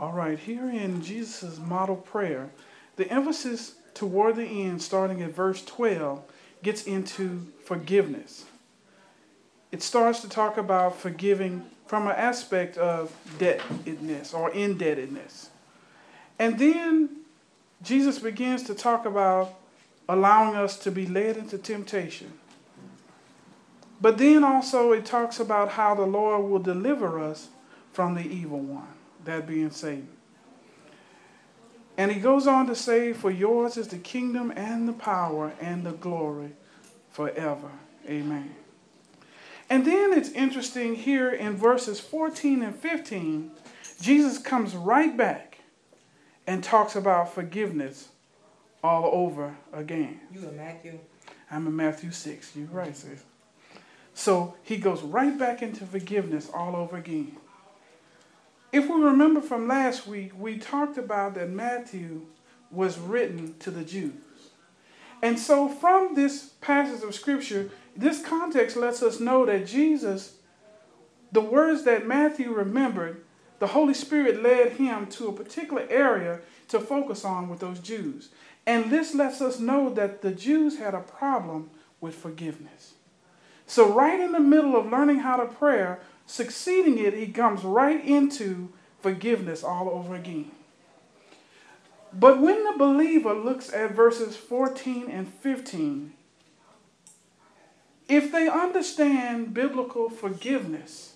All right, here in Jesus' model prayer, the emphasis toward the end, starting at verse 12, gets into forgiveness. It starts to talk about forgiving from an aspect of debtedness or indebtedness. And then Jesus begins to talk about allowing us to be led into temptation. But then also it talks about how the Lord will deliver us from the evil one, that being Satan. And he goes on to say, For yours is the kingdom and the power and the glory forever. Amen. And then it's interesting here in verses 14 and 15, Jesus comes right back and talks about forgiveness all over again. You in Matthew? I'm in Matthew 6. You're right, sis. So he goes right back into forgiveness all over again. If we remember from last week, we talked about that Matthew was written to the Jews. And so from this passage of scripture, this context lets us know that Jesus, the words that Matthew remembered, the Holy Spirit led him to a particular area to focus on with those Jews. And this lets us know that the Jews had a problem with forgiveness. So, right in the middle of learning how to pray, succeeding it, he comes right into forgiveness all over again. But when the believer looks at verses 14 and 15, if they understand biblical forgiveness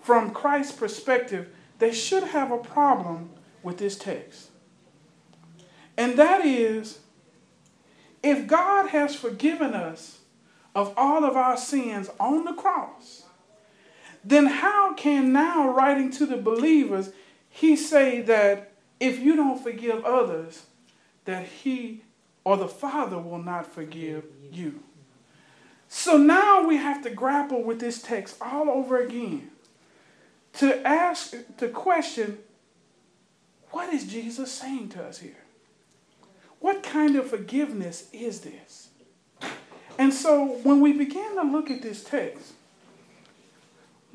from Christ's perspective, they should have a problem with this text. And that is if God has forgiven us of all of our sins on the cross, then how can now, writing to the believers, he say that if you don't forgive others, that he or the Father will not forgive you? So now we have to grapple with this text all over again to ask, the question, what is Jesus saying to us here? What kind of forgiveness is this? And so when we begin to look at this text,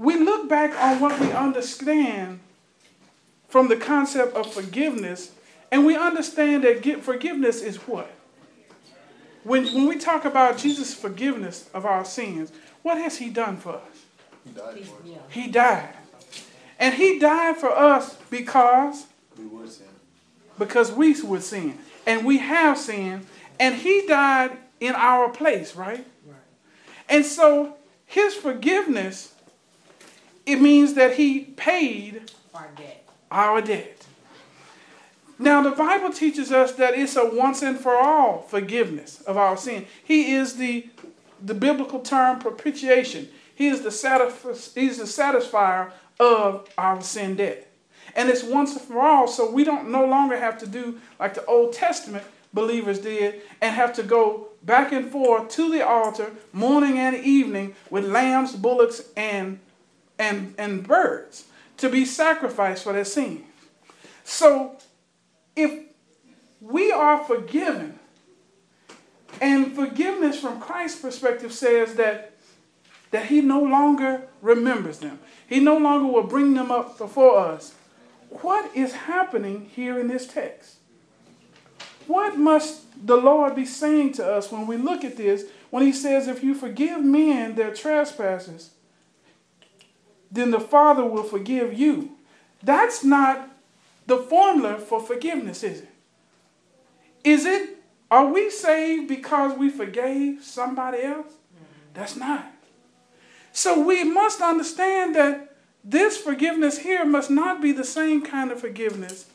we look back on what we understand from the concept of forgiveness, and we understand that forgiveness is what? When, when we talk about Jesus' forgiveness of our sins, what has he done for us? He died for us. He died. And he died for us because We would sin. because we would sin. And we have sinned. And he died in our place, right? Right. And so his forgiveness, it means that he paid Our debt. our debt. Now, the Bible teaches us that it's a once and for all forgiveness of our sin. He is the, the biblical term propitiation. He is the, satisf- he's the satisfier of our sin debt. And it's once and for all, so we don't no longer have to do like the Old Testament believers did and have to go back and forth to the altar morning and evening with lambs, bullocks, and, and, and birds to be sacrificed for their sins. So if we are forgiven, and forgiveness from Christ's perspective says that, that He no longer remembers them, He no longer will bring them up before us. What is happening here in this text? What must the Lord be saying to us when we look at this? When He says, If you forgive men their trespasses, then the Father will forgive you. That's not the formula for forgiveness, is it? Is it, are we saved because we forgave somebody else? That's not. So we must understand that this forgiveness here must not be the same kind of forgiveness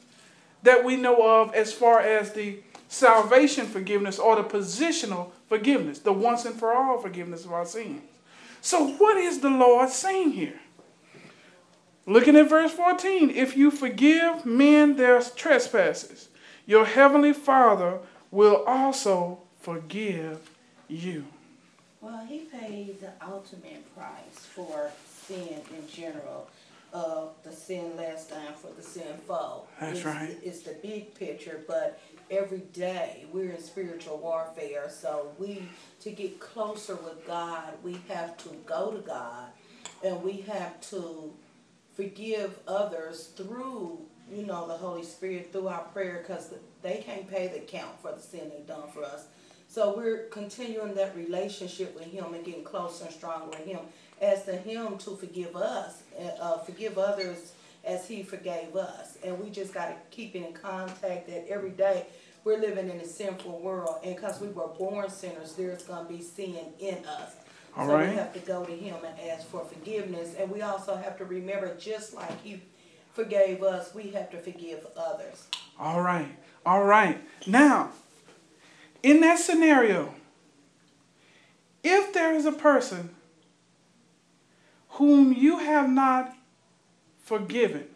that we know of as far as the salvation forgiveness or the positional forgiveness, the once and for all forgiveness of our sins. So, what is the Lord saying here? Looking at verse 14, if you forgive men their trespasses, your heavenly Father will also forgive you. Well, he paid the ultimate price for sin in general. Of the sin last time for the sinful. That's it's, right. It's the big picture, but every day we're in spiritual warfare. So we, to get closer with God, we have to go to God, and we have to forgive others through you know, the Holy Spirit through our prayer because they can't pay the count for the sin they've done for us. So we're continuing that relationship with Him and getting closer and stronger with Him, asking Him to forgive us, uh, forgive others as He forgave us. And we just got to keep in contact that every day we're living in a sinful world, and because we were born sinners, there's going to be sin in us. All so right. we have to go to Him and ask for forgiveness, and we also have to remember, just like He forgave us, we have to forgive others. All right. All right. Now, in that scenario, if there is a person whom you have not forgiven,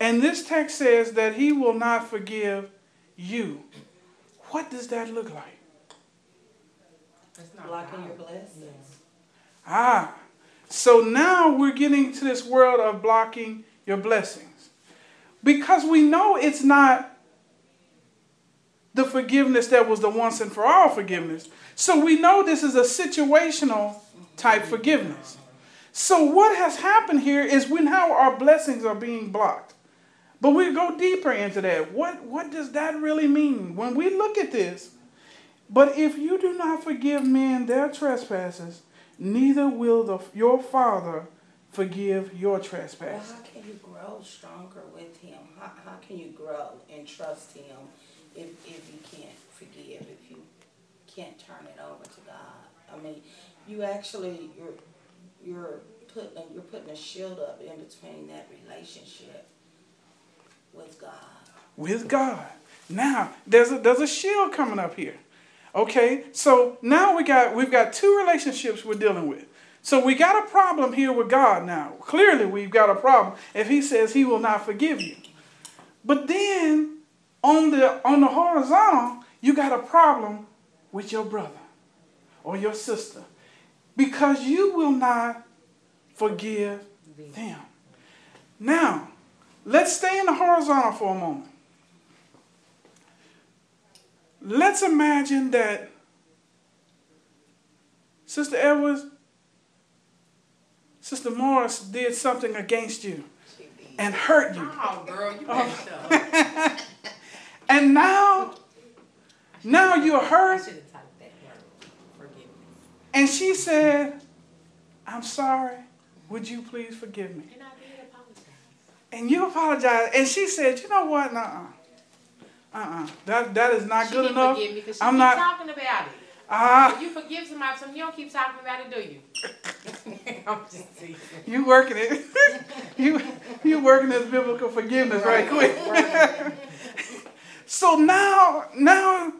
and this text says that he will not forgive you, what does that look like? Blocking your blessings. Ah, so now we're getting to this world of blocking your blessings. Because we know it's not the forgiveness that was the once and for all forgiveness. So we know this is a situational type forgiveness. So what has happened here is we now our blessings are being blocked. But we go deeper into that. What what does that really mean? When we look at this, but if you do not forgive men their trespasses, neither will the, your Father forgive your Well, trespasses. how can you grow stronger with Him? How, how can you grow and trust Him if, if you can't forgive, if you can't turn it over to God? I mean, you actually you're you're putting you're putting a shield up in between that relationship with God. With God. Now, there's a there's a shield coming up here. Okay? So now we got we've got two relationships we're dealing with. So we got a problem here with God now. Clearly we've got a problem if he says he will not forgive you. But then on the on the horizontal, you got a problem with your brother or your sister because you will not forgive them. Now, let's stay in the horizontal for a moment. Let's imagine that Sister Edwards, Sister Morris did something against you and hurt you. Oh, girl, you oh. shut And now, now you're I hurt should have typed that word. Forgiveness. And she said, I'm sorry. Would you please forgive me? And I did apologize. And you apologized. And she said, you know what? Nuh-uh. Uh-uh. That, that is not she good enough. forgive me 'cause she I'm keep not. talking about it. Ah, you forgive somebody, something you don't keep talking about it, do you? I'm just teasing. you working it. you you working this biblical forgiveness right, quick. so now now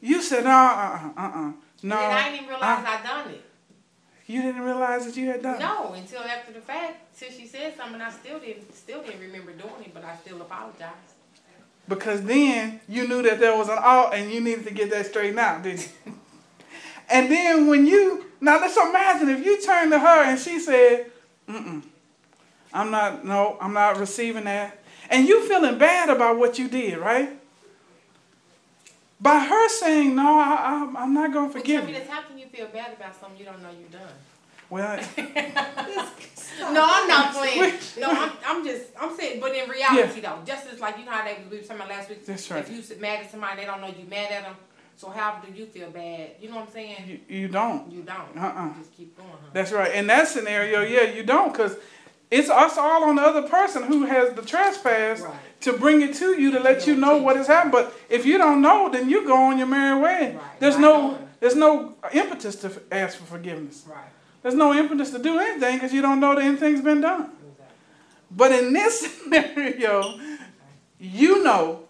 you said, uh uh uh uh. No. and I didn't even realize uh, I done it. you didn't realize that you had done it. No, until after the fact. Till she said something, I still didn't, still didn't remember doing it, but I still apologized. Because then you knew that there was an alt and you needed to get that straightened out, didn't you? and then when you, now let's imagine if you turned to her and she said, mm-mm, I'm not, no, I'm not receiving that. And you feeling bad about what you did, right? By her saying, no, I, I, I'm not going to forgive tell me you. this, how can you feel bad about something you don't know you've done? Well, No, I'm not playing. No, I'm, I'm just, I'm saying, but in reality though, just as like, you know how they, we were talking about last week? That's right. If you sit mad at somebody, they don't know you mad at them, so how do you feel bad? You know what I'm saying? you, you don't. You don't. Uh-uh. You just keep going, huh? That's right. In that scenario, yeah, you don't, because it's us all on the other person who has the trespass Right. to bring it to you to let you know what has happened. But if you don't know, then you go on your merry way. Right. There's Right no on. there's no impetus to ask for forgiveness. Right. There's no impetus to do anything because you don't know that anything's been done. But in this scenario, you know,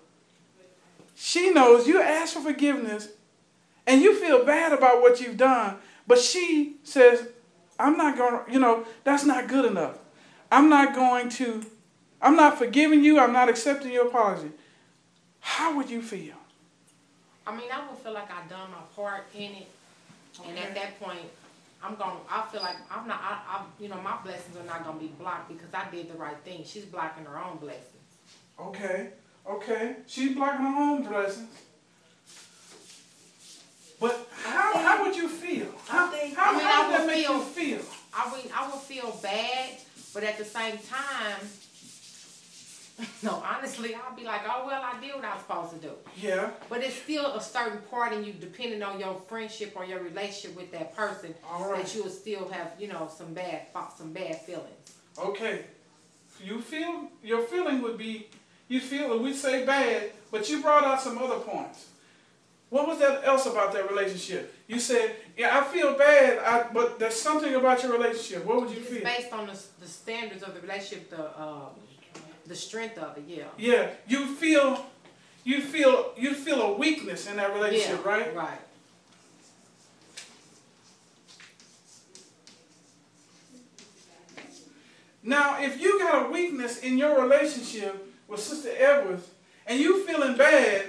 she knows you ask for forgiveness and you feel bad about what you've done, but she says, I'm not going to, you know, that's not good enough. I'm not going to, I'm not forgiving you, I'm not accepting your apology. How would you feel? I mean, I would feel like I've done my part in it, and at that point, I'm going. to I feel like I'm not. I, I, you know, my blessings are not gonna be blocked because I did the right thing. She's blocking her own blessings. Okay, okay. She's blocking her own blessings. But how, how would you feel? How, think- how, I mean, how I would that would make you feel- feel? I mean, I would feel bad, but at the same time, No, honestly, I'll be like, oh well, I did what I was supposed to do. Yeah. But it's still a certain part in you, depending on your friendship or your relationship with that person, right. that you will still have, you know, some bad thoughts, some bad feelings. Okay. You feel your feeling would be you feel we say bad, but you brought out some other points. What was that else about that relationship? You said, "Yeah, I feel bad, I, but there's something about your relationship." What would you It's feel? based on the, the standards of the relationship, the um, the strength of it. Yeah. Yeah, you feel, you feel, you feel a weakness in that relationship, yeah, right? Right. Now, if you got a weakness in your relationship with Sister Edwards and you feeling bad,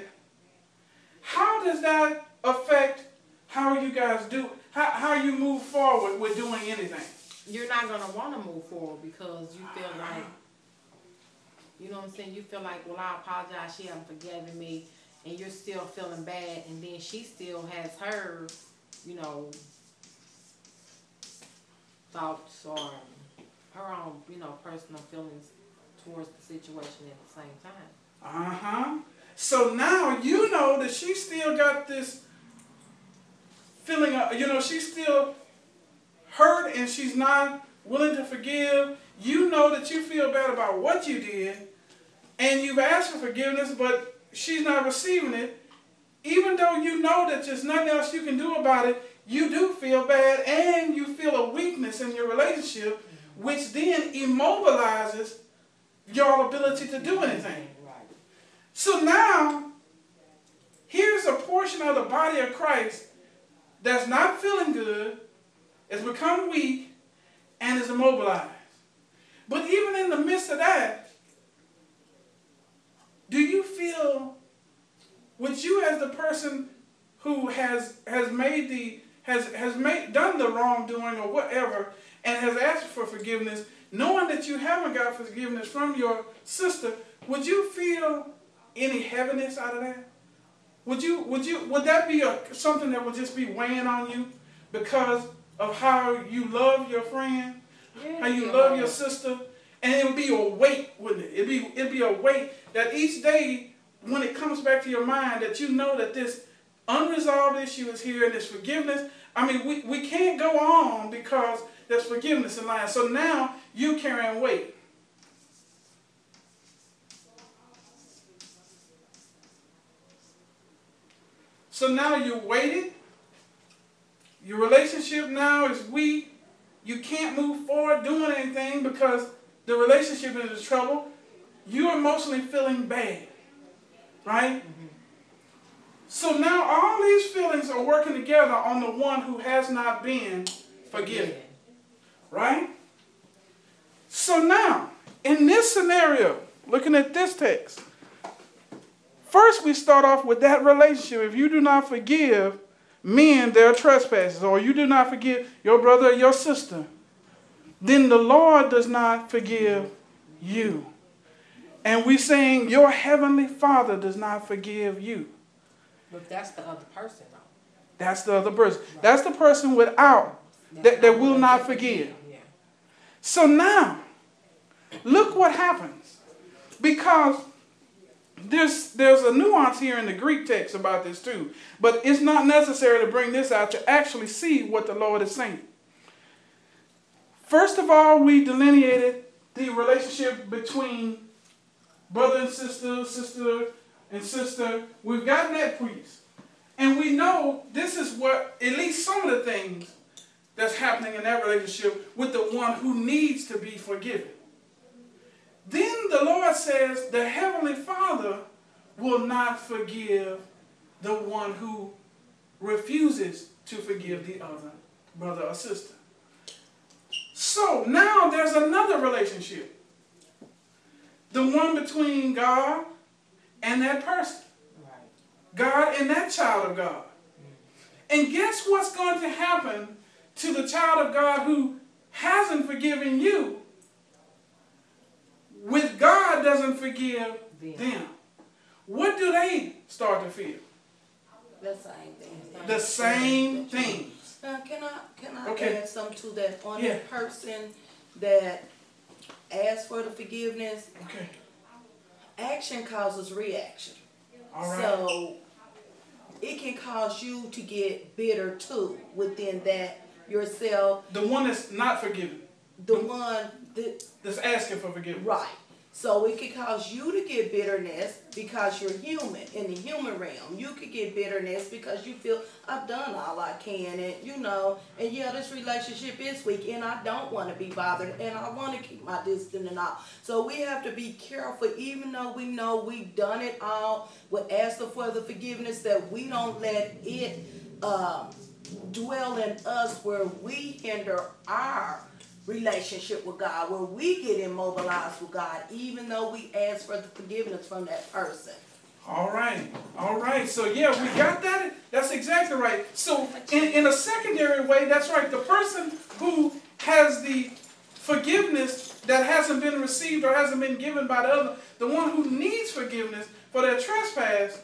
how does that affect how you guys do, how, how you move forward with doing anything? You're not gonna want to move forward because you feel like, you know what I'm saying. You feel like, well, I apologize. She hasn't forgiven me, and you're still feeling bad, and then she still has her, you know, thoughts or her own, you know, personal feelings towards the situation at the same time. Uh huh. So now you know that she still got this feeling, of, you know, she's still hurt and she's not willing to forgive. You know that you feel bad about what you did and you've asked for forgiveness, but she's not receiving it. Even though you know that there's nothing else you can do about it, you do feel bad and you feel a weakness in your relationship, which then immobilizes your ability to do anything. So now, here's a portion of the body of Christ that's not feeling good, has become weak, and is immobilized. But even in the midst of that, do you feel, would you as the person who has has made the has has made done the wrongdoing or whatever and has asked for forgiveness, knowing that you haven't got forgiveness from your sister, would you feel any heaviness out of that? Would you would you would that be a, something that would just be weighing on you because of how you love your friend, how you love your sister, and it would be a weight, wouldn't it? It'd be it'd be a weight that each day when it comes back to your mind that you know that this unresolved issue is here and this forgiveness. I mean, we, we can't go on because there's forgiveness in line. So now you carrying weight. So now you waited. Your relationship now is weak. You can't move forward doing anything because the relationship is in trouble. You're emotionally feeling bad. Right? So now all these feelings are working together on the one who has not been forgiven. Right? So now, in this scenario, looking at this text, first we start off with that relationship. If you do not forgive men their trespasses, or you do not forgive your brother or your sister, then the Lord does not forgive you. And we saying your heavenly Father does not forgive you. But that's the other person, though. That's the other person. That's the person without that, that will not forgive. Yeah. So now, look what happens. Because there's there's a nuance here in the Greek text about this too. But it's not necessary to bring this out to actually see what the Lord is saying. First of all, we delineated the relationship between brother and sister, sister and sister. We've gotten that priest. And we know this is what, at least some of the things that's happening in that relationship with the one who needs to be forgiven. Then the Lord says the Heavenly Father will not forgive the one who refuses to forgive the other brother or sister. So now there's another relationship. The one between God and that person. God and that child of God. And guess what's going to happen to the child of God who hasn't forgiven you? With God doesn't forgive Them. them. What do they start to feel? The same thing. The same things. Now, can I, can I Okay. add something to that? On Yeah. that person that asked for the forgiveness, Okay. action causes reaction. All right. So it can cause you to get bitter too within that yourself. The one that's not forgiven, The one that that's asking for forgiveness. right. So it could cause you to get bitterness because you're human in the human realm. You could get bitterness because you feel I've done all I can and you know, and yeah, this relationship is weak and I don't want to be bothered and I want to keep my distance and all. So we have to be careful, even though we know we've done it all, we ask for the forgiveness that we don't let it um, dwell in us where we hinder our relationship with God, where we get immobilized with God, even though we ask for the forgiveness from that person. All right, all right. So yeah, we got that. That's exactly right. So in, in a secondary way, that's right. The person who has the forgiveness that hasn't been received or hasn't been given by the other, the one who needs forgiveness for their trespass,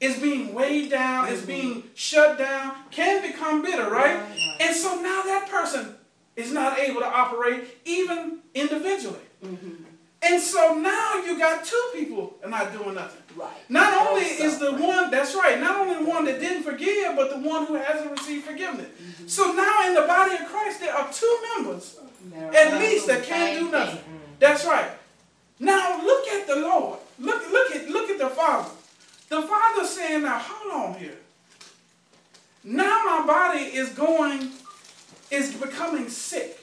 is being weighed down, is mm-hmm. being shut down, can become bitter, right? Right. And so now that person is not able to operate even individually. And so now you got two people and not doing nothing. Right. Not only is the suffering. one, that's right, not only the one that didn't forgive, but the one who hasn't received forgiveness. So now in the body of Christ, there are two members, at least, that can't do nothing. That's right. Now look at the Lord. Look, look at look at the Father. The Father saying, now hold on here. Now my body is going, is becoming sick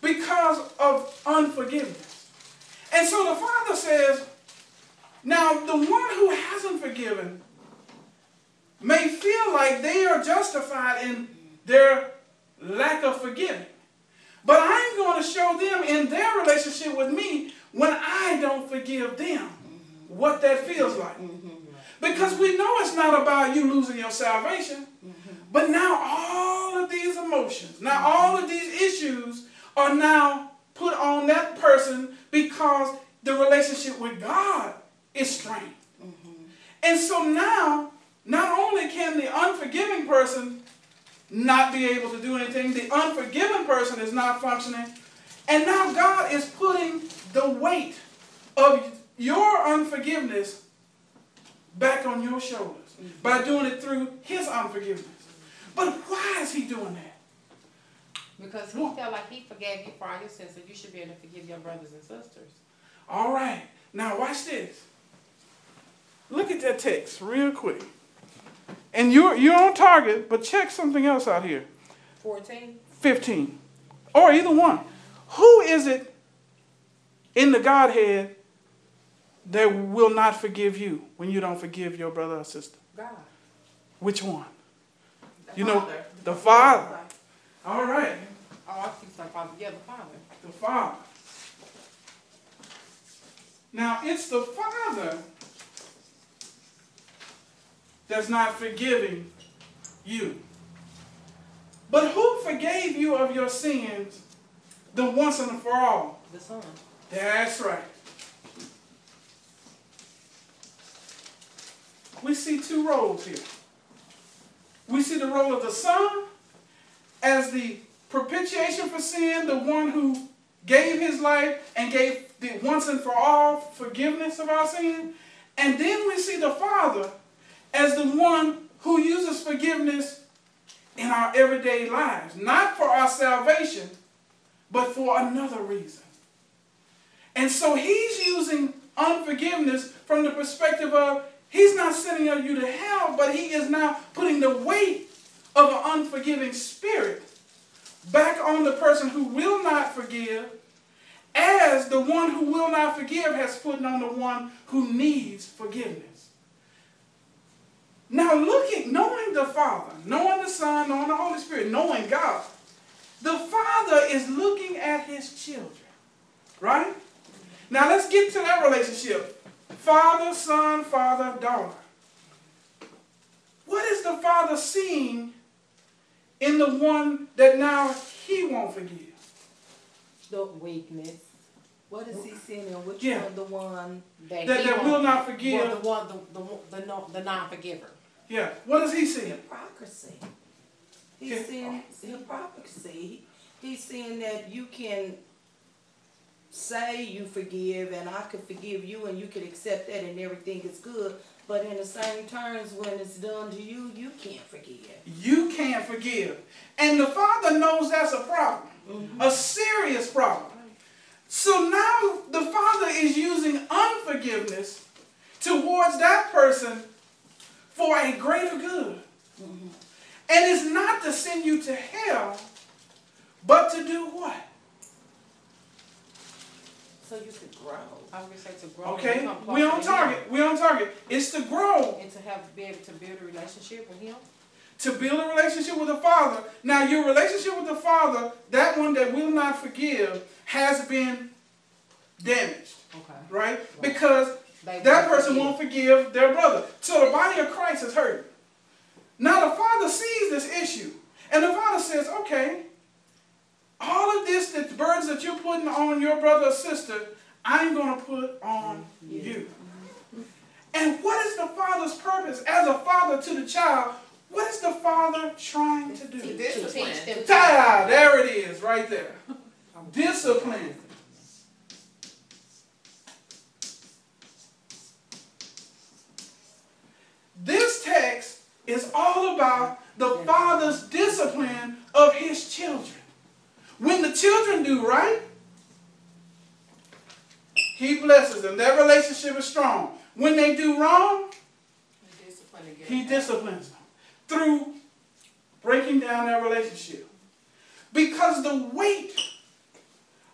because of unforgiveness. And so the Father says, now the one who hasn't forgiven may feel like they are justified in their lack of forgiving. But I'm going to show them in their relationship with me when I don't forgive them what that feels like. Because we know it's not about you losing your salvation. But now all of these emotions, now all of these issues are now put on that person because the relationship with God is strained. Mm-hmm. And so now, not only can the unforgiving person not be able to do anything, the unforgiven person is not functioning, and now God is putting the weight of your unforgiveness back on your shoulders by mm-hmm. doing it through his unforgiveness. But why is he doing that? Because he felt like he forgave you for all your sins, so you should be able to forgive your brothers and sisters. All right, now watch this. Look at that text real quick. And you're, you're on target, but check something else out here 14. 15. Or either one. Who is it in the Godhead that will not forgive you when you don't forgive your brother or sister? God. Which one? You know, the Father. All right, Oh, I keep saying Father. Yeah, the Father. the Father. Now, it's the Father that's not forgiving you. But who forgave you of your sins the once and for all? The Son. That's right. We see two roles here. We see the role of the Son as the propitiation for sin, the one who gave his life and gave the once and for all forgiveness of our sin. And then we see the Father as the one who uses forgiveness in our everyday lives, not for our salvation, but for another reason. And so he's using unforgiveness from the perspective of he's not sending you to hell, but he is now putting the weight of an unforgiving spirit back on the person who will not forgive, as the one who will not forgive has put on the one who needs forgiveness. Now, looking, knowing the Father, knowing the Son, knowing the Holy Spirit, knowing God, the Father is looking at his children, right? Now, let's get to that relationship Father, Son, Father, daughter. What is the Father seeing in the one that now he won't forgive? The weakness. What is he seeing in which Yeah. one the one? That, That, he that will not Well, forgive. the one, the, the, the, no, the non-forgiver. Yeah. What does he see? Hypocrisy. He's Yeah. seeing hypocrisy. He's seeing that you can say you forgive and I could forgive you and you could accept that and everything is good. But in the same terms, when it's done to you, you can't forgive. You can't forgive. And the Father knows that's a problem, mm-hmm. a serious problem. So now the Father is using unforgiveness towards that person for a greater good. Mm-hmm. And it's not to send you to hell, but to do what? So you could grow. I was gonna say to grow. Okay, we on target. We on target. It's to grow. And to have be able to build a relationship with Him. To build a relationship with the Father. Now, your relationship with the Father, that one that will not forgive, has been damaged. Okay. Right? right. Because they that person forgive. won't forgive their brother. So the body of Christ is hurt. Now the Father sees this issue. And the Father says, okay, all of this, that the burdens that you're putting on your brother or sister, I'm going to put on you. And what is the father's purpose as a father to the child? What is the father trying to do? Discipline. Ah, there it is, right there. Discipline. This text is all about the father's discipline of his children. Children do right, he blesses them. Their relationship is strong. When they do wrong, he disciplines them through breaking down their relationship. Because the weight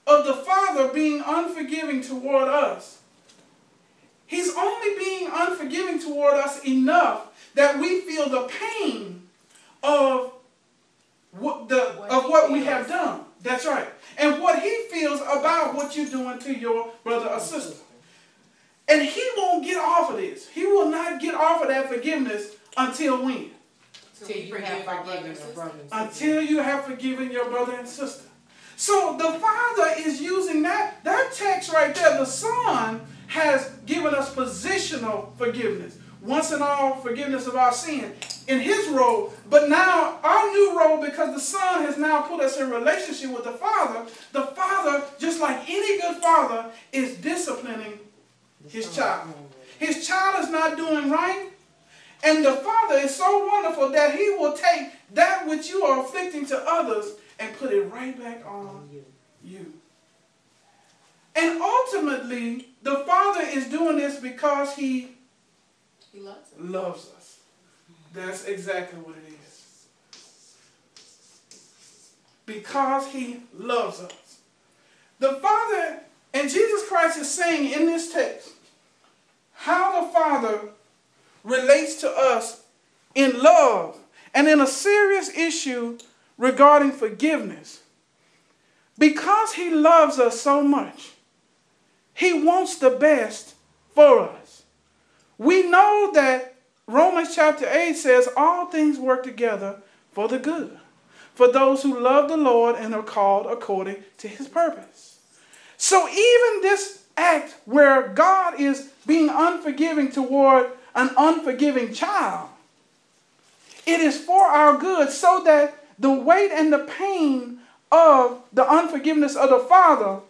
of the Father being unforgiving toward us, He's only being unforgiving toward us enough that we feel the pain of what, the, of what we have done. That's right. And what he feels about what you're doing to your brother or sister. And he won't get off of this. He will not get off of that forgiveness until when? Until you have forgiven your brother Until you have forgiven your brother and sister. So the Father is using that, that text right there. The Son has given us positional forgiveness once and all forgiveness of our sin in his role. But now our new role, because the Son has now put us in relationship with the Father, the Father, just like any good father, is disciplining his child. His child is not doing right. And the Father is so wonderful that he will take that which you are afflicting to others and put it right back on you. And ultimately, the Father is doing this because he he loves us. Loves us. That's exactly what it is. Because he loves us. The Father and Jesus Christ is saying in this text how the Father relates to us in love and in a serious issue regarding forgiveness. Because he loves us so much, he wants the best for us. We know that Romans chapter 8 says all things work together for the good, for those who love the Lord and are called according to his purpose. So even this act where God is being unforgiving toward an unforgiving child, it is for our good so that the weight and the pain of the unforgiveness of the father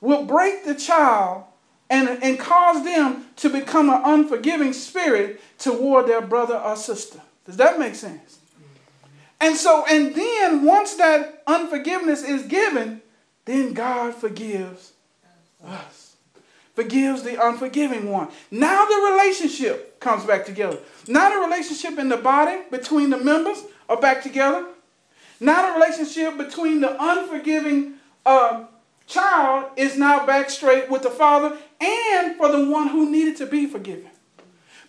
will break the child and, and cause them to become an unforgiving spirit toward their brother or sister. Does that make sense? And so, and then once that unforgiveness is given, then God forgives us. Forgives the unforgiving one. Now the relationship comes back together. Now the relationship in the body between the members are back together. Now the relationship between the unforgiving uh, child is now back straight with the father and for the one who needed to be forgiven.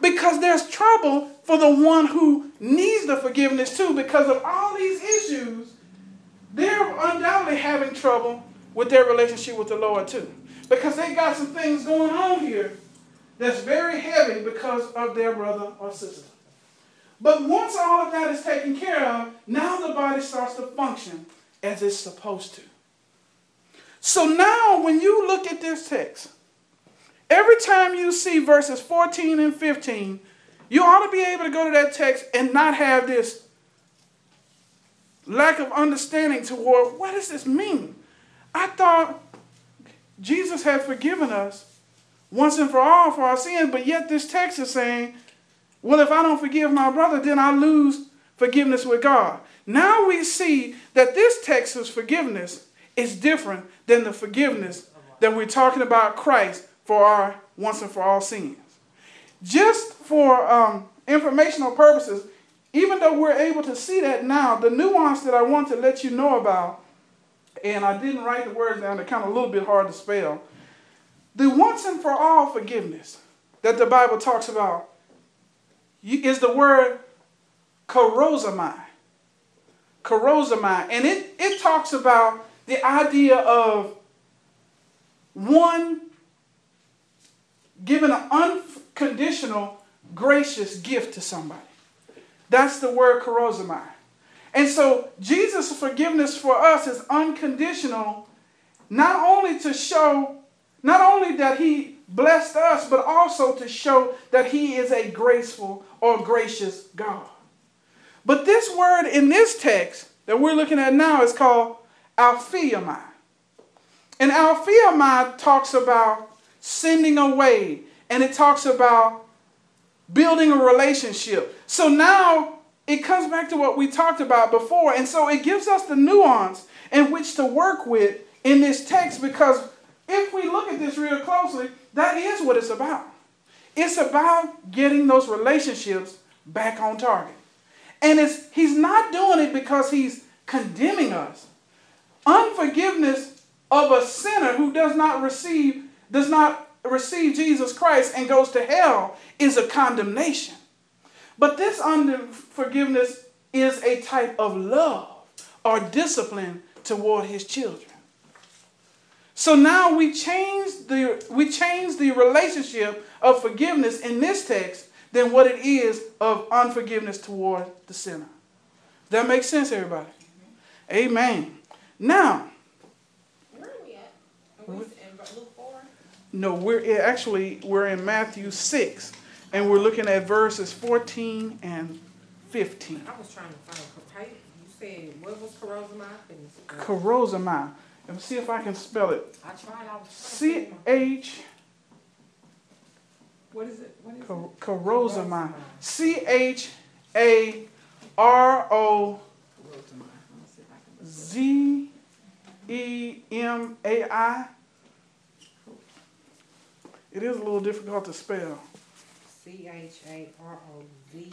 Because there's trouble for the one who needs the forgiveness too, because of all these issues, they're undoubtedly having trouble with their relationship with the Lord too. Because they got some things going on here that's very heavy because of their brother or sister. But once all of that is taken care of, now the body starts to function as it's supposed to. So now, when you look at this text, every time you see verses 14 and 15, you ought to be able to go to that text and not have this lack of understanding toward what does this mean? I thought Jesus had forgiven us once and for all for our sins, but yet this text is saying, well, if I don't forgive my brother, then I lose forgiveness with God. Now we see that this text's forgiveness is different than the forgiveness that we're talking about Christ for our once and for all sins. Just for um, informational purposes, even though we're able to see that now, the nuance that I want to let you know about, and I didn't write the words down, they're kind of a little bit hard to spell. The once and for all forgiveness that the Bible talks about is the word charizomai. Charizomai. And it, it talks about the idea of one giving an unconditional, gracious gift to somebody. That's the word charizomai. And so Jesus' forgiveness for us is unconditional, not only to show, not only that he blessed us, but also to show that he is a graceful or gracious God. But this word in this text that we're looking at now is called aphiamai. And aphiamai talks about sending away, and it talks about building a relationship. So now it comes back to what we talked about before. And so it gives us the nuance in which to work with in this text because if we look at this real closely, that is what it's about. It's about getting those relationships back on target. And it's, he's not doing it because he's condemning us. Unforgiveness of a sinner who does not receive does not receive Jesus Christ and goes to hell is a condemnation. But this unforgiveness is a type of love or discipline toward his children. So now we change the we change the relationship of forgiveness in this text than what it is of unforgiveness toward the sinner. That makes sense, everybody? Amen. Now, Where are we at? Are we in Luke 4? No, we're actually we're in Matthew 6 and we're looking at verses 14 and 15. I was trying to find, you, you said, what was Charizomai? Charizomai. Let me see if I can spell it. I tried, I was C H What is it? What is it? Charizomai. C H A R O Z E M A I. It is a little difficult to spell. C H A R O Z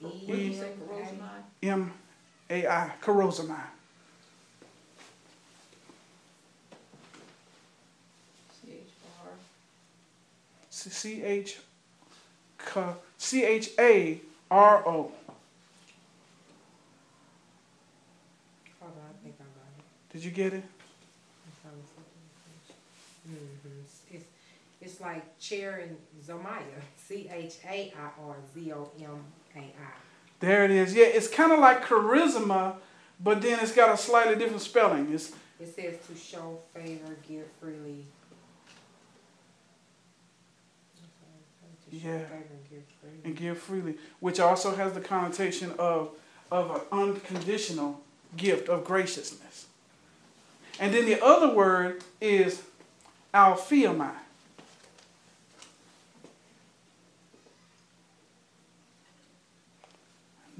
What did E you say, M Rosamond? M A I. Charizomai. C H R. C H C H A R O. Hold on, I think I got it. Did you get it? I'm trying to see. Mm-hmm. It's, it's like chair and Zomaya. C H A I R Z O M A I. There it is. Yeah, it's kind of like charisma, but then it's got a slightly different spelling. It's It says to show favor, give freely. Yeah. and give freely. and give freely, which also has the connotation of of an unconditional gift of graciousness. And then the other word is alphiamai.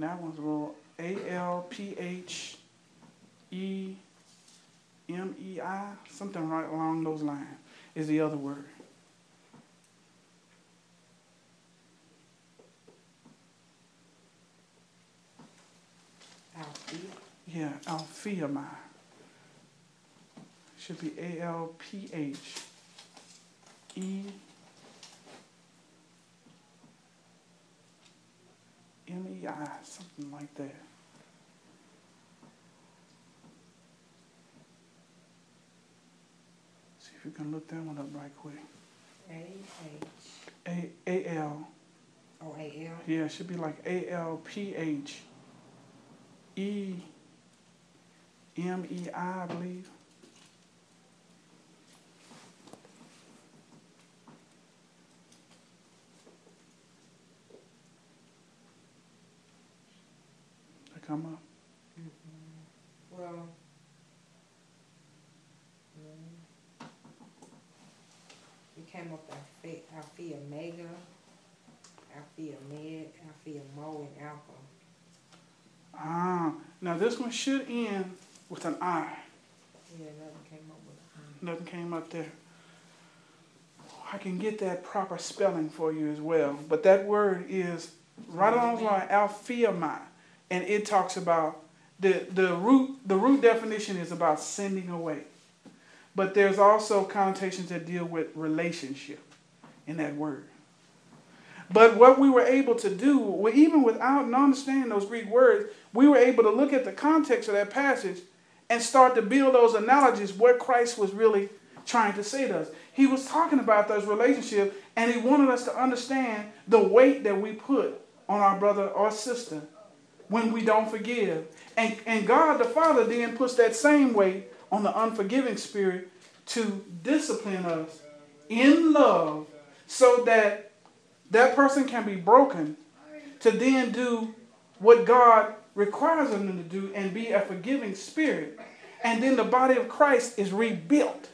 That one's a little A L P H E M E I, something right along those lines is the other word. Althea. Yeah, Alphiamai. Should be A L P H E M E I, something like that. See if you can look that one up right quick. A H A A L, O A L. yeah, it should be like A L P H E M E I, I believe. Come up. Well. mm, came up Alpha, Alpha Omega, Alpha Med, Alpha Mo, and Alpha. Ah, now this one should end with an I. Yeah, nothing came up with it. Nothing came up there. I can get that proper spelling for you as well. But that word is right along the line, alphiamai. And it talks about the, the root the root definition is about sending away. But there's also connotations that deal with relationship in that word. But what we were able to do, even without understanding those Greek words, we were able to look at the context of that passage and start to build those analogies what Christ was really trying to say to us. He was talking about those relationships and he wanted us to understand the weight that we put on our brother or sister when we don't forgive. And, and God the Father then puts that same weight on the unforgiving spirit to discipline us in love so that that person can be broken to then do what God requires them to do and be a forgiving spirit. And then the body of Christ is rebuilt.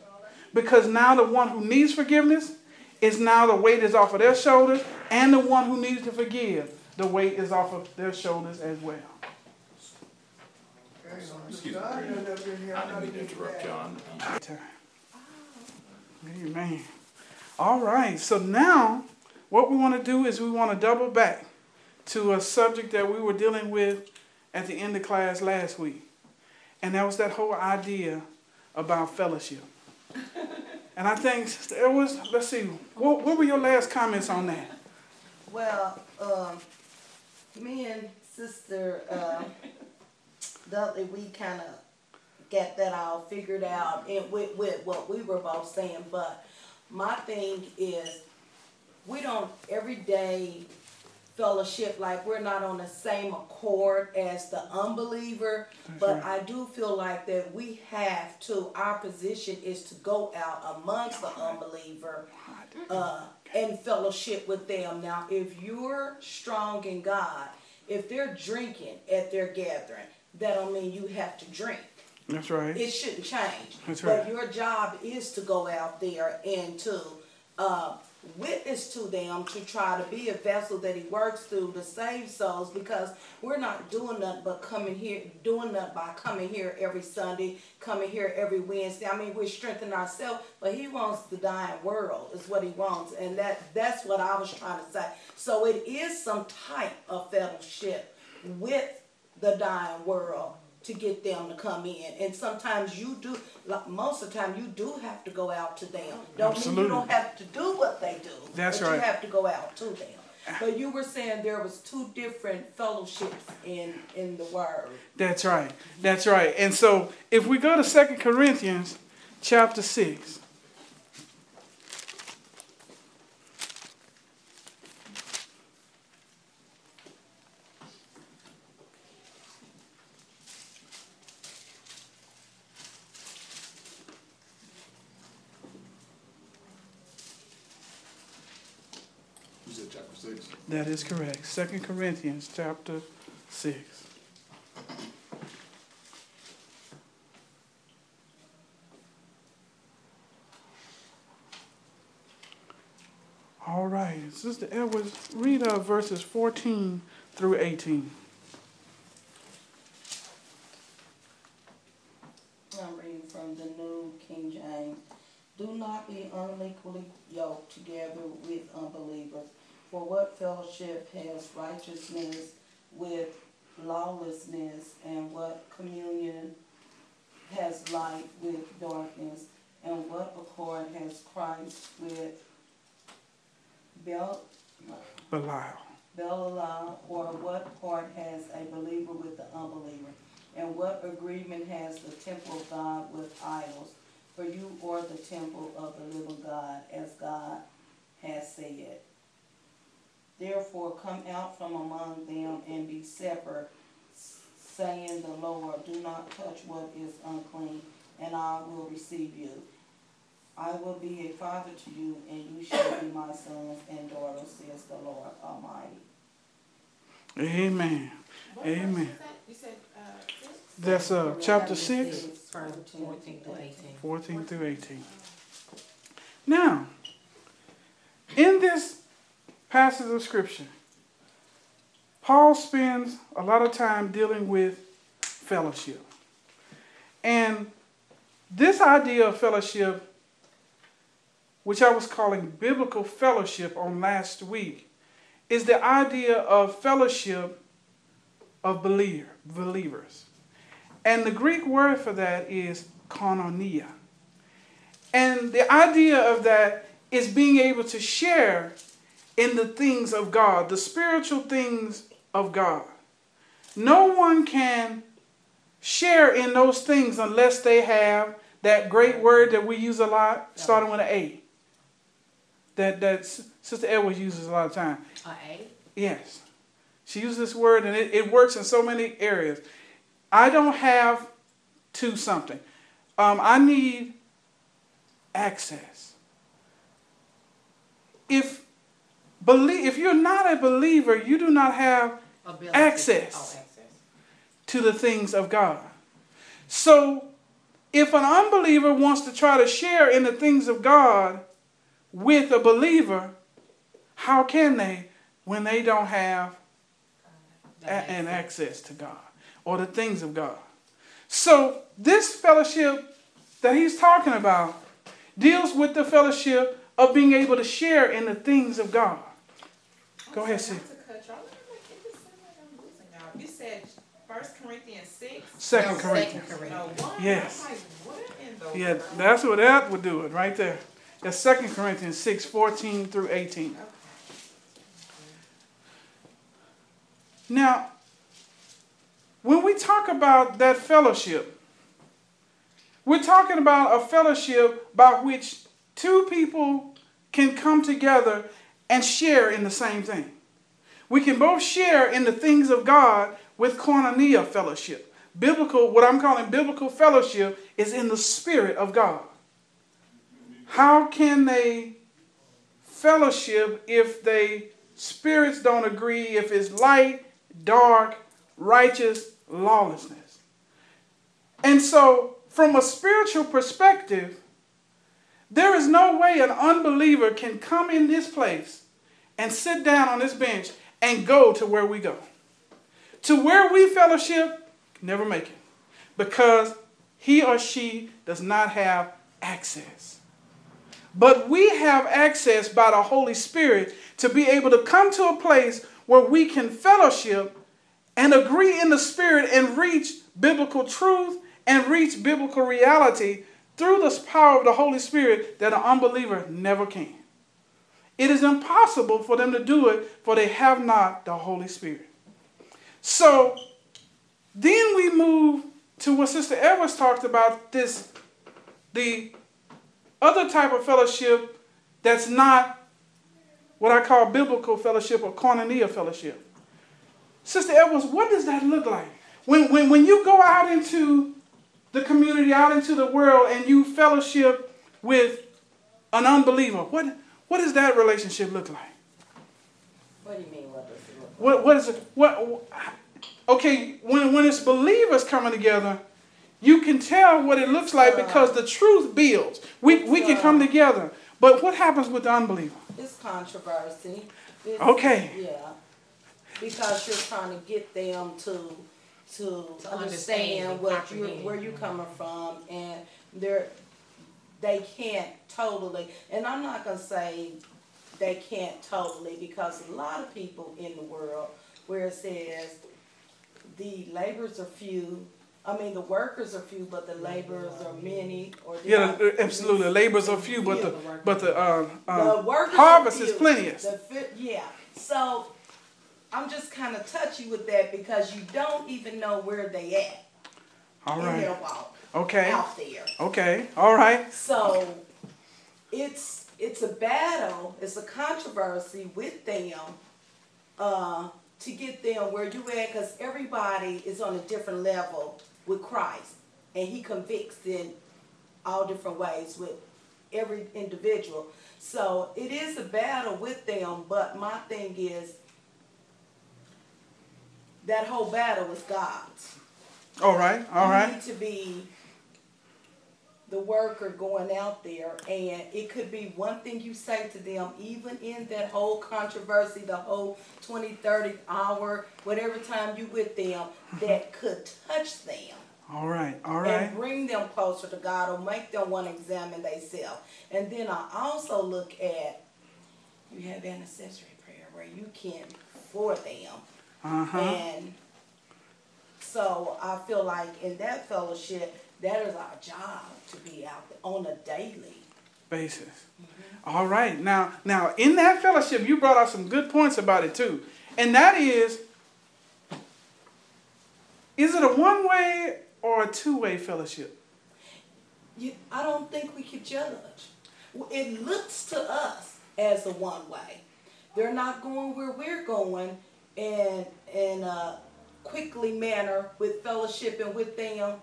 Because now the one who needs forgiveness is now the weight is off of their shoulders, and the one who needs to forgive, the weight is off of their shoulders as well. Excuse me, I didn't mean to interrupt John. Amen. All right, so now what we want to do is we want to double back to a subject that we were dealing with at the end of class last week. And that was that whole idea about fellowship. and I think it was, let's see, what, what were your last comments on that? Well, um, me and Sister uh, Dudley, we kind of got that all figured out and with, with what we were both saying. But my thing is, we don't every day fellowship like we're not on the same accord as the unbeliever That's but right. i do feel like that we have to our position is to go out amongst the unbeliever uh, and fellowship with them now if you're strong in god if they're drinking at their gathering that don't mean you have to drink That's right. it shouldn't change. That's right. but your job is to go out there and to uh, witness to them to try to be a vessel that he works through to save souls because we're not doing nothing but coming here, doing nothing by coming here every Sunday, coming here every Wednesday. I mean, we're strengthening ourselves, but he wants the dying world is what he wants, and that that's what I was trying to say. So it is some type of fellowship with the dying world to get them to come in. And sometimes you do, like most of the time, you do have to go out to them. Don't mean Absolutely. you don't have to do what they do. That's but right. You have to go out to them. But you were saying there was two different fellowships in in the word. That's right. That's right. And so if we go to Second Corinthians chapter 6. You said chapter six? That is correct. Second Corinthians chapter 6. All right. Sister Edwards, read uh, verses 14 through 18. I'm reading from the New King James. Do not be unequally yoked together with unbelievers. For what fellowship has righteousness with lawlessness, and what communion has light with darkness, and what accord has Christ with Bel- Belial. Belial, or what part has a believer with the unbeliever? And what agreement has the temple of God with idols? For you are the temple of the living God, as God has said. Therefore come out from among them and be separate, saying the Lord, do not touch what is unclean, and I will receive you. I will be a father to you, and you shall be my sons and daughters, says the Lord Almighty. Amen. What Amen. verse is that? You said, uh. That's uh, chapter 6, Verse fourteen through eighteen. 14 through 18. Now, passage of scripture, Paul spends a lot of time dealing with fellowship. And this idea of fellowship, which I was calling biblical fellowship on last week, is the idea of fellowship of believer, believers. And the Greek word for that is koinonia. And the idea of that is being able to share in the things of God, the spiritual things of God. No one can share in those things unless they have that great word that we use a lot, starting with an A. That that Sister Edwards uses a lot of time. A A? Yes. She uses this word and it, it works in so many areas. I don't have to something. Um, I need access. If believe if you're not a believer, you do not have. Access. Oh, access. to the things of God. So, if an unbeliever wants to try to share in the things of God with a believer, how can they when they don't have a- an access to God or the things of God? So, this fellowship that he's talking about deals with the fellowship of being able to share in the things of God. Go ahead, Not Sid. to cut y'all, let me make it seem like I'm losing y'all. You said First Corinthians six? Second Corinthians. Second No, Corinthians. one? Yes. Like, what in the Yeah, that's what that would do it right there. That's 2 Corinthians 6, 14 through 18. Now, when we talk about that fellowship, we're talking about a fellowship by which two people can come together and share in the same thing. We can both share in the things of God with koinonia fellowship. Biblical, what I'm calling biblical fellowship, is in the Spirit of God. How can they fellowship if they spirits don't agree, if it's light, dark, righteous, lawlessness? And so, from a spiritual perspective, there is no way an unbeliever can come in this place and sit down on this bench and go to where we go. To where we fellowship, never make it. Because he or she does not have access. But we have access by the Holy Spirit to be able to come to a place where we can fellowship and agree in the Spirit and reach biblical truth and reach biblical reality through the power of the Holy Spirit that an unbeliever never can. It is impossible for them to do it, for they have not the Holy Spirit. So then we move to what Sister Edwards talked about this the other type of fellowship that's not what I call biblical fellowship or koinonia fellowship. Sister Edwards, what does that look like? When, when, when you go out into the community, out into the world, and you fellowship with an unbeliever, what, what does that relationship look like? What do you mean, what does it look like? What, what is it? What, okay, when, when it's believers coming together, you can tell what it looks like because the truth builds. We, we can come together. But what happens with the unbeliever? It's controversy. It's- Okay. Yeah. Because you're trying to get them to, to To understand understand what you, comprehend. where you coming from and they're, they can't totally, and I'm not gonna say they can't totally because a lot of people in the world where it says the laborers are few, I mean, the workers are few, but the laborers are many or. the- Yeah, the- absolutely. Labors are few, but the but the uh, uh, The harvest is few. plenteous. The yeah. So I'm just kind of touchy with that because you don't even know where they at all right. walk Okay. out there. Okay. All right. So it's it's a battle. It's a controversy with them uh, to get them where you at because everybody is on a different level with Christ, and He convicts in all different ways with every individual. So it is a battle with them, but my thing is that whole battle is God's. All right. All you right. need to be the worker going out there and it could be one thing you say to them even in that whole controversy the whole 20 30 hour whatever time you with them mm-hmm. that could touch them All right, all right. and bring them closer to god or make them want to examine themselves and then i also look at you have intercessory prayer where you can for them Uh huh. and so I feel like in that fellowship, that is our job to be out there on a daily. Basis. All right. Now, now in that fellowship, you brought out some good points about it too, and that is, is it a one-way or a two-way fellowship? You, I don't think we could judge. It looks to us as a one way. They're not going where we're going in in a quickly manner with fellowship and with them.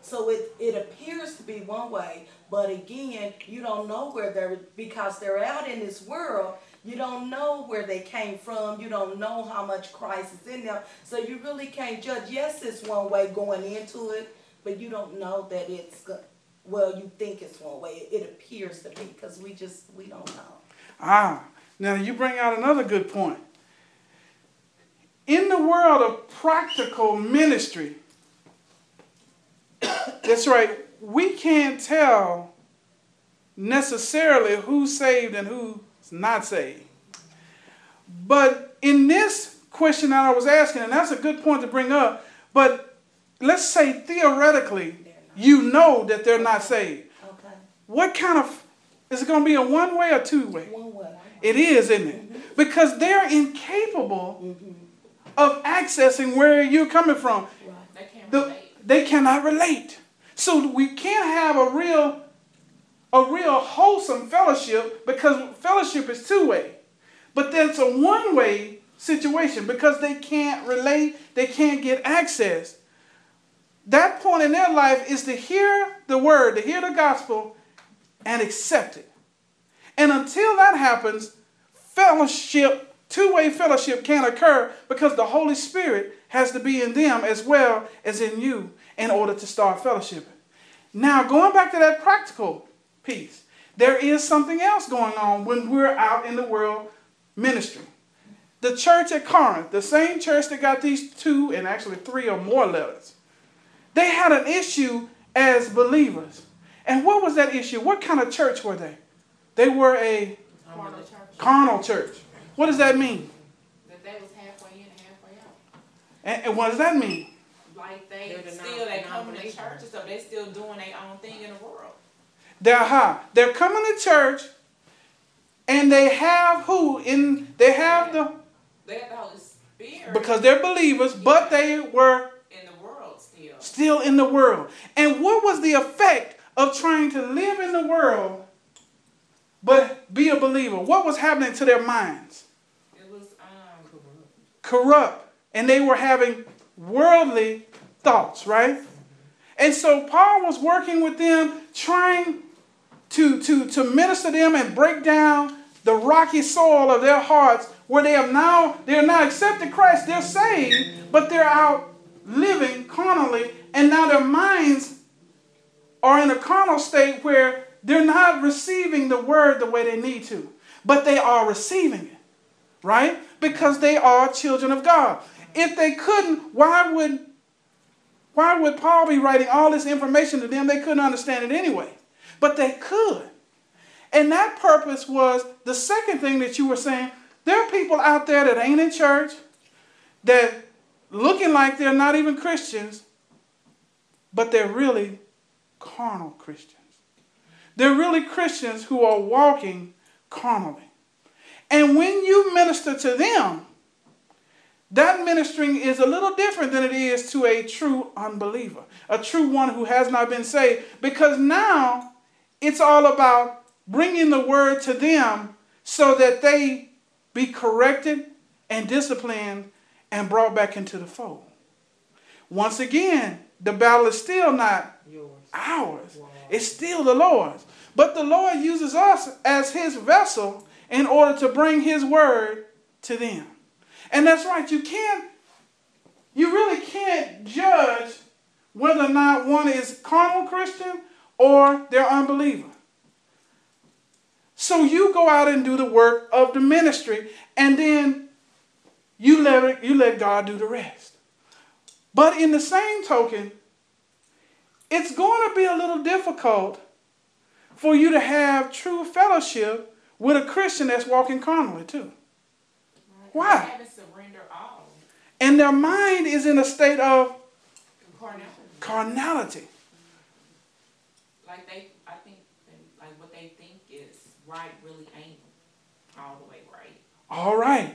So it, it appears to be one way, but again, you don't know where they're because they're out in this world. You don't know where they came from. You don't know how much Christ is in them. So you really can't judge. Yes, it's one way going into it, but you don't know that it's well. You think it's one way. It appears to be because we just we don't know. Ah, now you bring out another good point. In the world of practical ministry, that's right, we can't tell necessarily who's saved and who's not saved. But in this question that I was asking, and that's a good point to bring up, but let's say theoretically, you know that they're not saved. Okay, What kind of, is it going to be a one way or two way? one way. It is, isn't it? Mm-hmm. Because they're incapable mm-hmm. Of accessing where you're coming from. They can't The- they cannot relate. So we can't have a real, a real wholesome fellowship because fellowship is two way. But then it's a one way situation because they can't relate, they can't get access. That point in their life is to hear the word, to hear the gospel, and accept it. And until that happens, fellowship, two way fellowship can't occur because the Holy Spirit has to be in them as well as in you in order to start fellowshipping. Now, going back to that practical piece, there is something else going on when we're out in the world ministering. The church at Corinth, the same church that got these two and actually three or more letters, they had an issue as believers. And what was that issue? What kind of church were they? They were a Carnal church. carnal church. What does that mean? That they was halfway in and halfway out. And, and what does that mean? Like they They're still they non- come to non-believers. church and stuff. They still doing their own thing in the world. They're ha. They're coming to church, and they have who in? They have the They got the Holy Spirit because they're believers, but they were in the world still. still in the world. And what was the effect of trying to live in the world, but be a believer? What was happening to their minds? Corrupt and they were having worldly thoughts, right? And so Paul was working with them, trying to, to, to minister them and break down the rocky soil of their hearts where they have now they're now accepted Christ, they're saved, but they're out living carnally, and now their minds are in a carnal state where they're not receiving the word the way they need to, but they are receiving it right? Because they are children of God. If they couldn't, why would why would Paul be writing all this information to them? They couldn't understand it anyway. But they could. And that purpose was the second thing that you were saying. There are people out there that ain't in church, that looking like they're not even Christians, but they're really carnal Christians. They're really Christians who are walking carnally. And when you minister to them, that ministering is a little different than it is to a true unbeliever, a true one who has not been saved, because now it's all about bringing the word to them so that they be corrected and disciplined and brought back into the fold. Once again, the battle is still not Yours. ours. It's still the Lord's. But the Lord uses us as his vessel in order to bring his word to them. And that's right, you can't, you really can't judge whether or not one is carnal Christian or they're unbeliever. So you go out and do the work of the ministry, and then you let it, you let God do the rest. But in the same token, it's going to be a little difficult for you to have true fellowship with a Christian that's walking carnally too. Why? They haven't surrendered all. And their mind is in a state of Carnality. carnality. Like they, I think, like what they think is right really ain't all the way right. All right.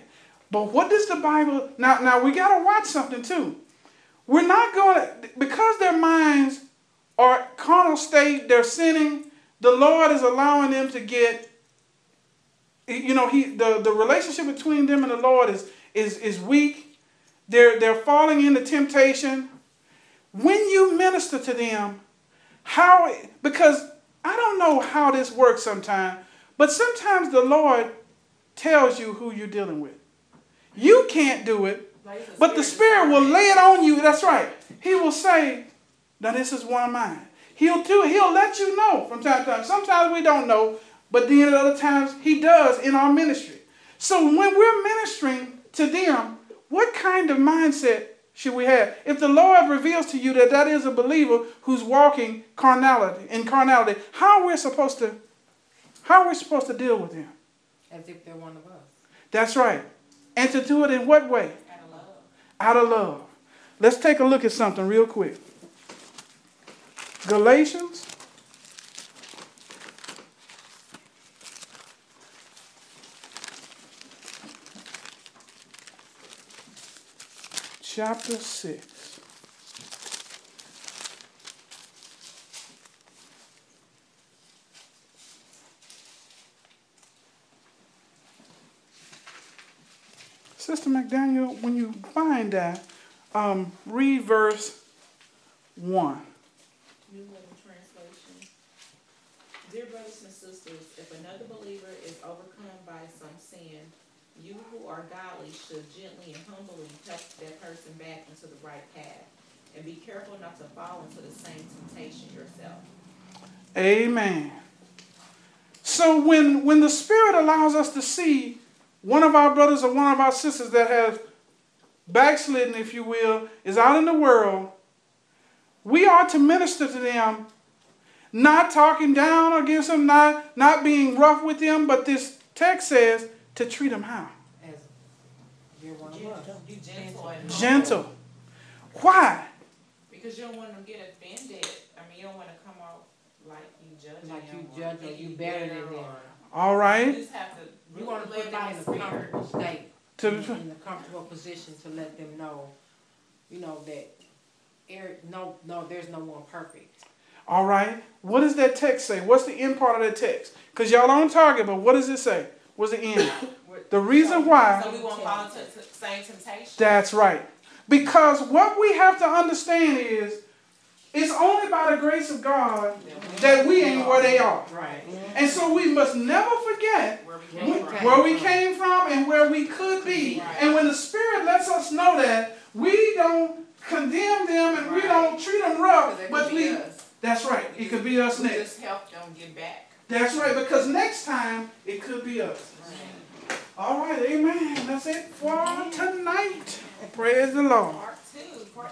But what does the Bible now now we gotta watch something too. We're not going because their minds are carnal state, they're sinning, the Lord is allowing them to get you know, he the, the relationship between them and the Lord is is is weak. They're they're falling into temptation. When you minister to them, how because I don't know how this works sometimes, but sometimes the Lord tells you who you're dealing with. You can't do it, Like it's a but the Spirit will lay it on you. That's right. He will say, "Now this is one of mine." He'll do. He'll let you know from time to time. Sometimes we don't know, but then at other times He does in our ministry. So when we're ministering to them, what kind of mindset should we have? If the Lord reveals to you that that is a believer who's walking carnality in carnality, how are we supposed to? How are we supposed to deal with them? As if they're one of us. That's right. And to do it in what way? Out of love. Out of love. Let's take a look at something real quick. Galatians. Chapter 6. Sister McDaniel, when you find that, um, read verse 1. New Living Translation. Dear brothers and sisters, if another believer is overcome by some sin, you who are godly should gently and humbly help that person back into the right path. And be careful not to fall into the same temptation yourself. Amen. So when when the Spirit allows us to see one of our brothers or one of our sisters that has backslidden, if you will, is out in the world, we are to minister to them, not talking down against them, not not being rough with them, but this text says to treat them how? As you're one of us. You gentle. Gentle. Why? Because you don't want them to get offended. I mean, you don't want to come off like you judging Like you them or judge or think you better than them. All right. All You just have to You want to let put them them in a spirit. comfortable state, To, in a comfortable position to let them know, you know, that Eric, no, no, there's no one perfect. all right. What does that text say? What's the end part of that text? Because y'all on target, but what does it say? What's the end? The reason why. So we won't fall into the same temptation. That's right. Because what we have to understand is it's only by the grace of God that we ain't where they are. Right. And so we must never forget Where we came we from. where we came from and where we could be. Right. And when the Spirit lets us know that, we don't condemn them and we don't treat them rough, but we. us. That's right. It could be us next. just help them get back. That's right. Because next time it could be us. All right. Amen. That's it for tonight. Praise the Lord. Part two, part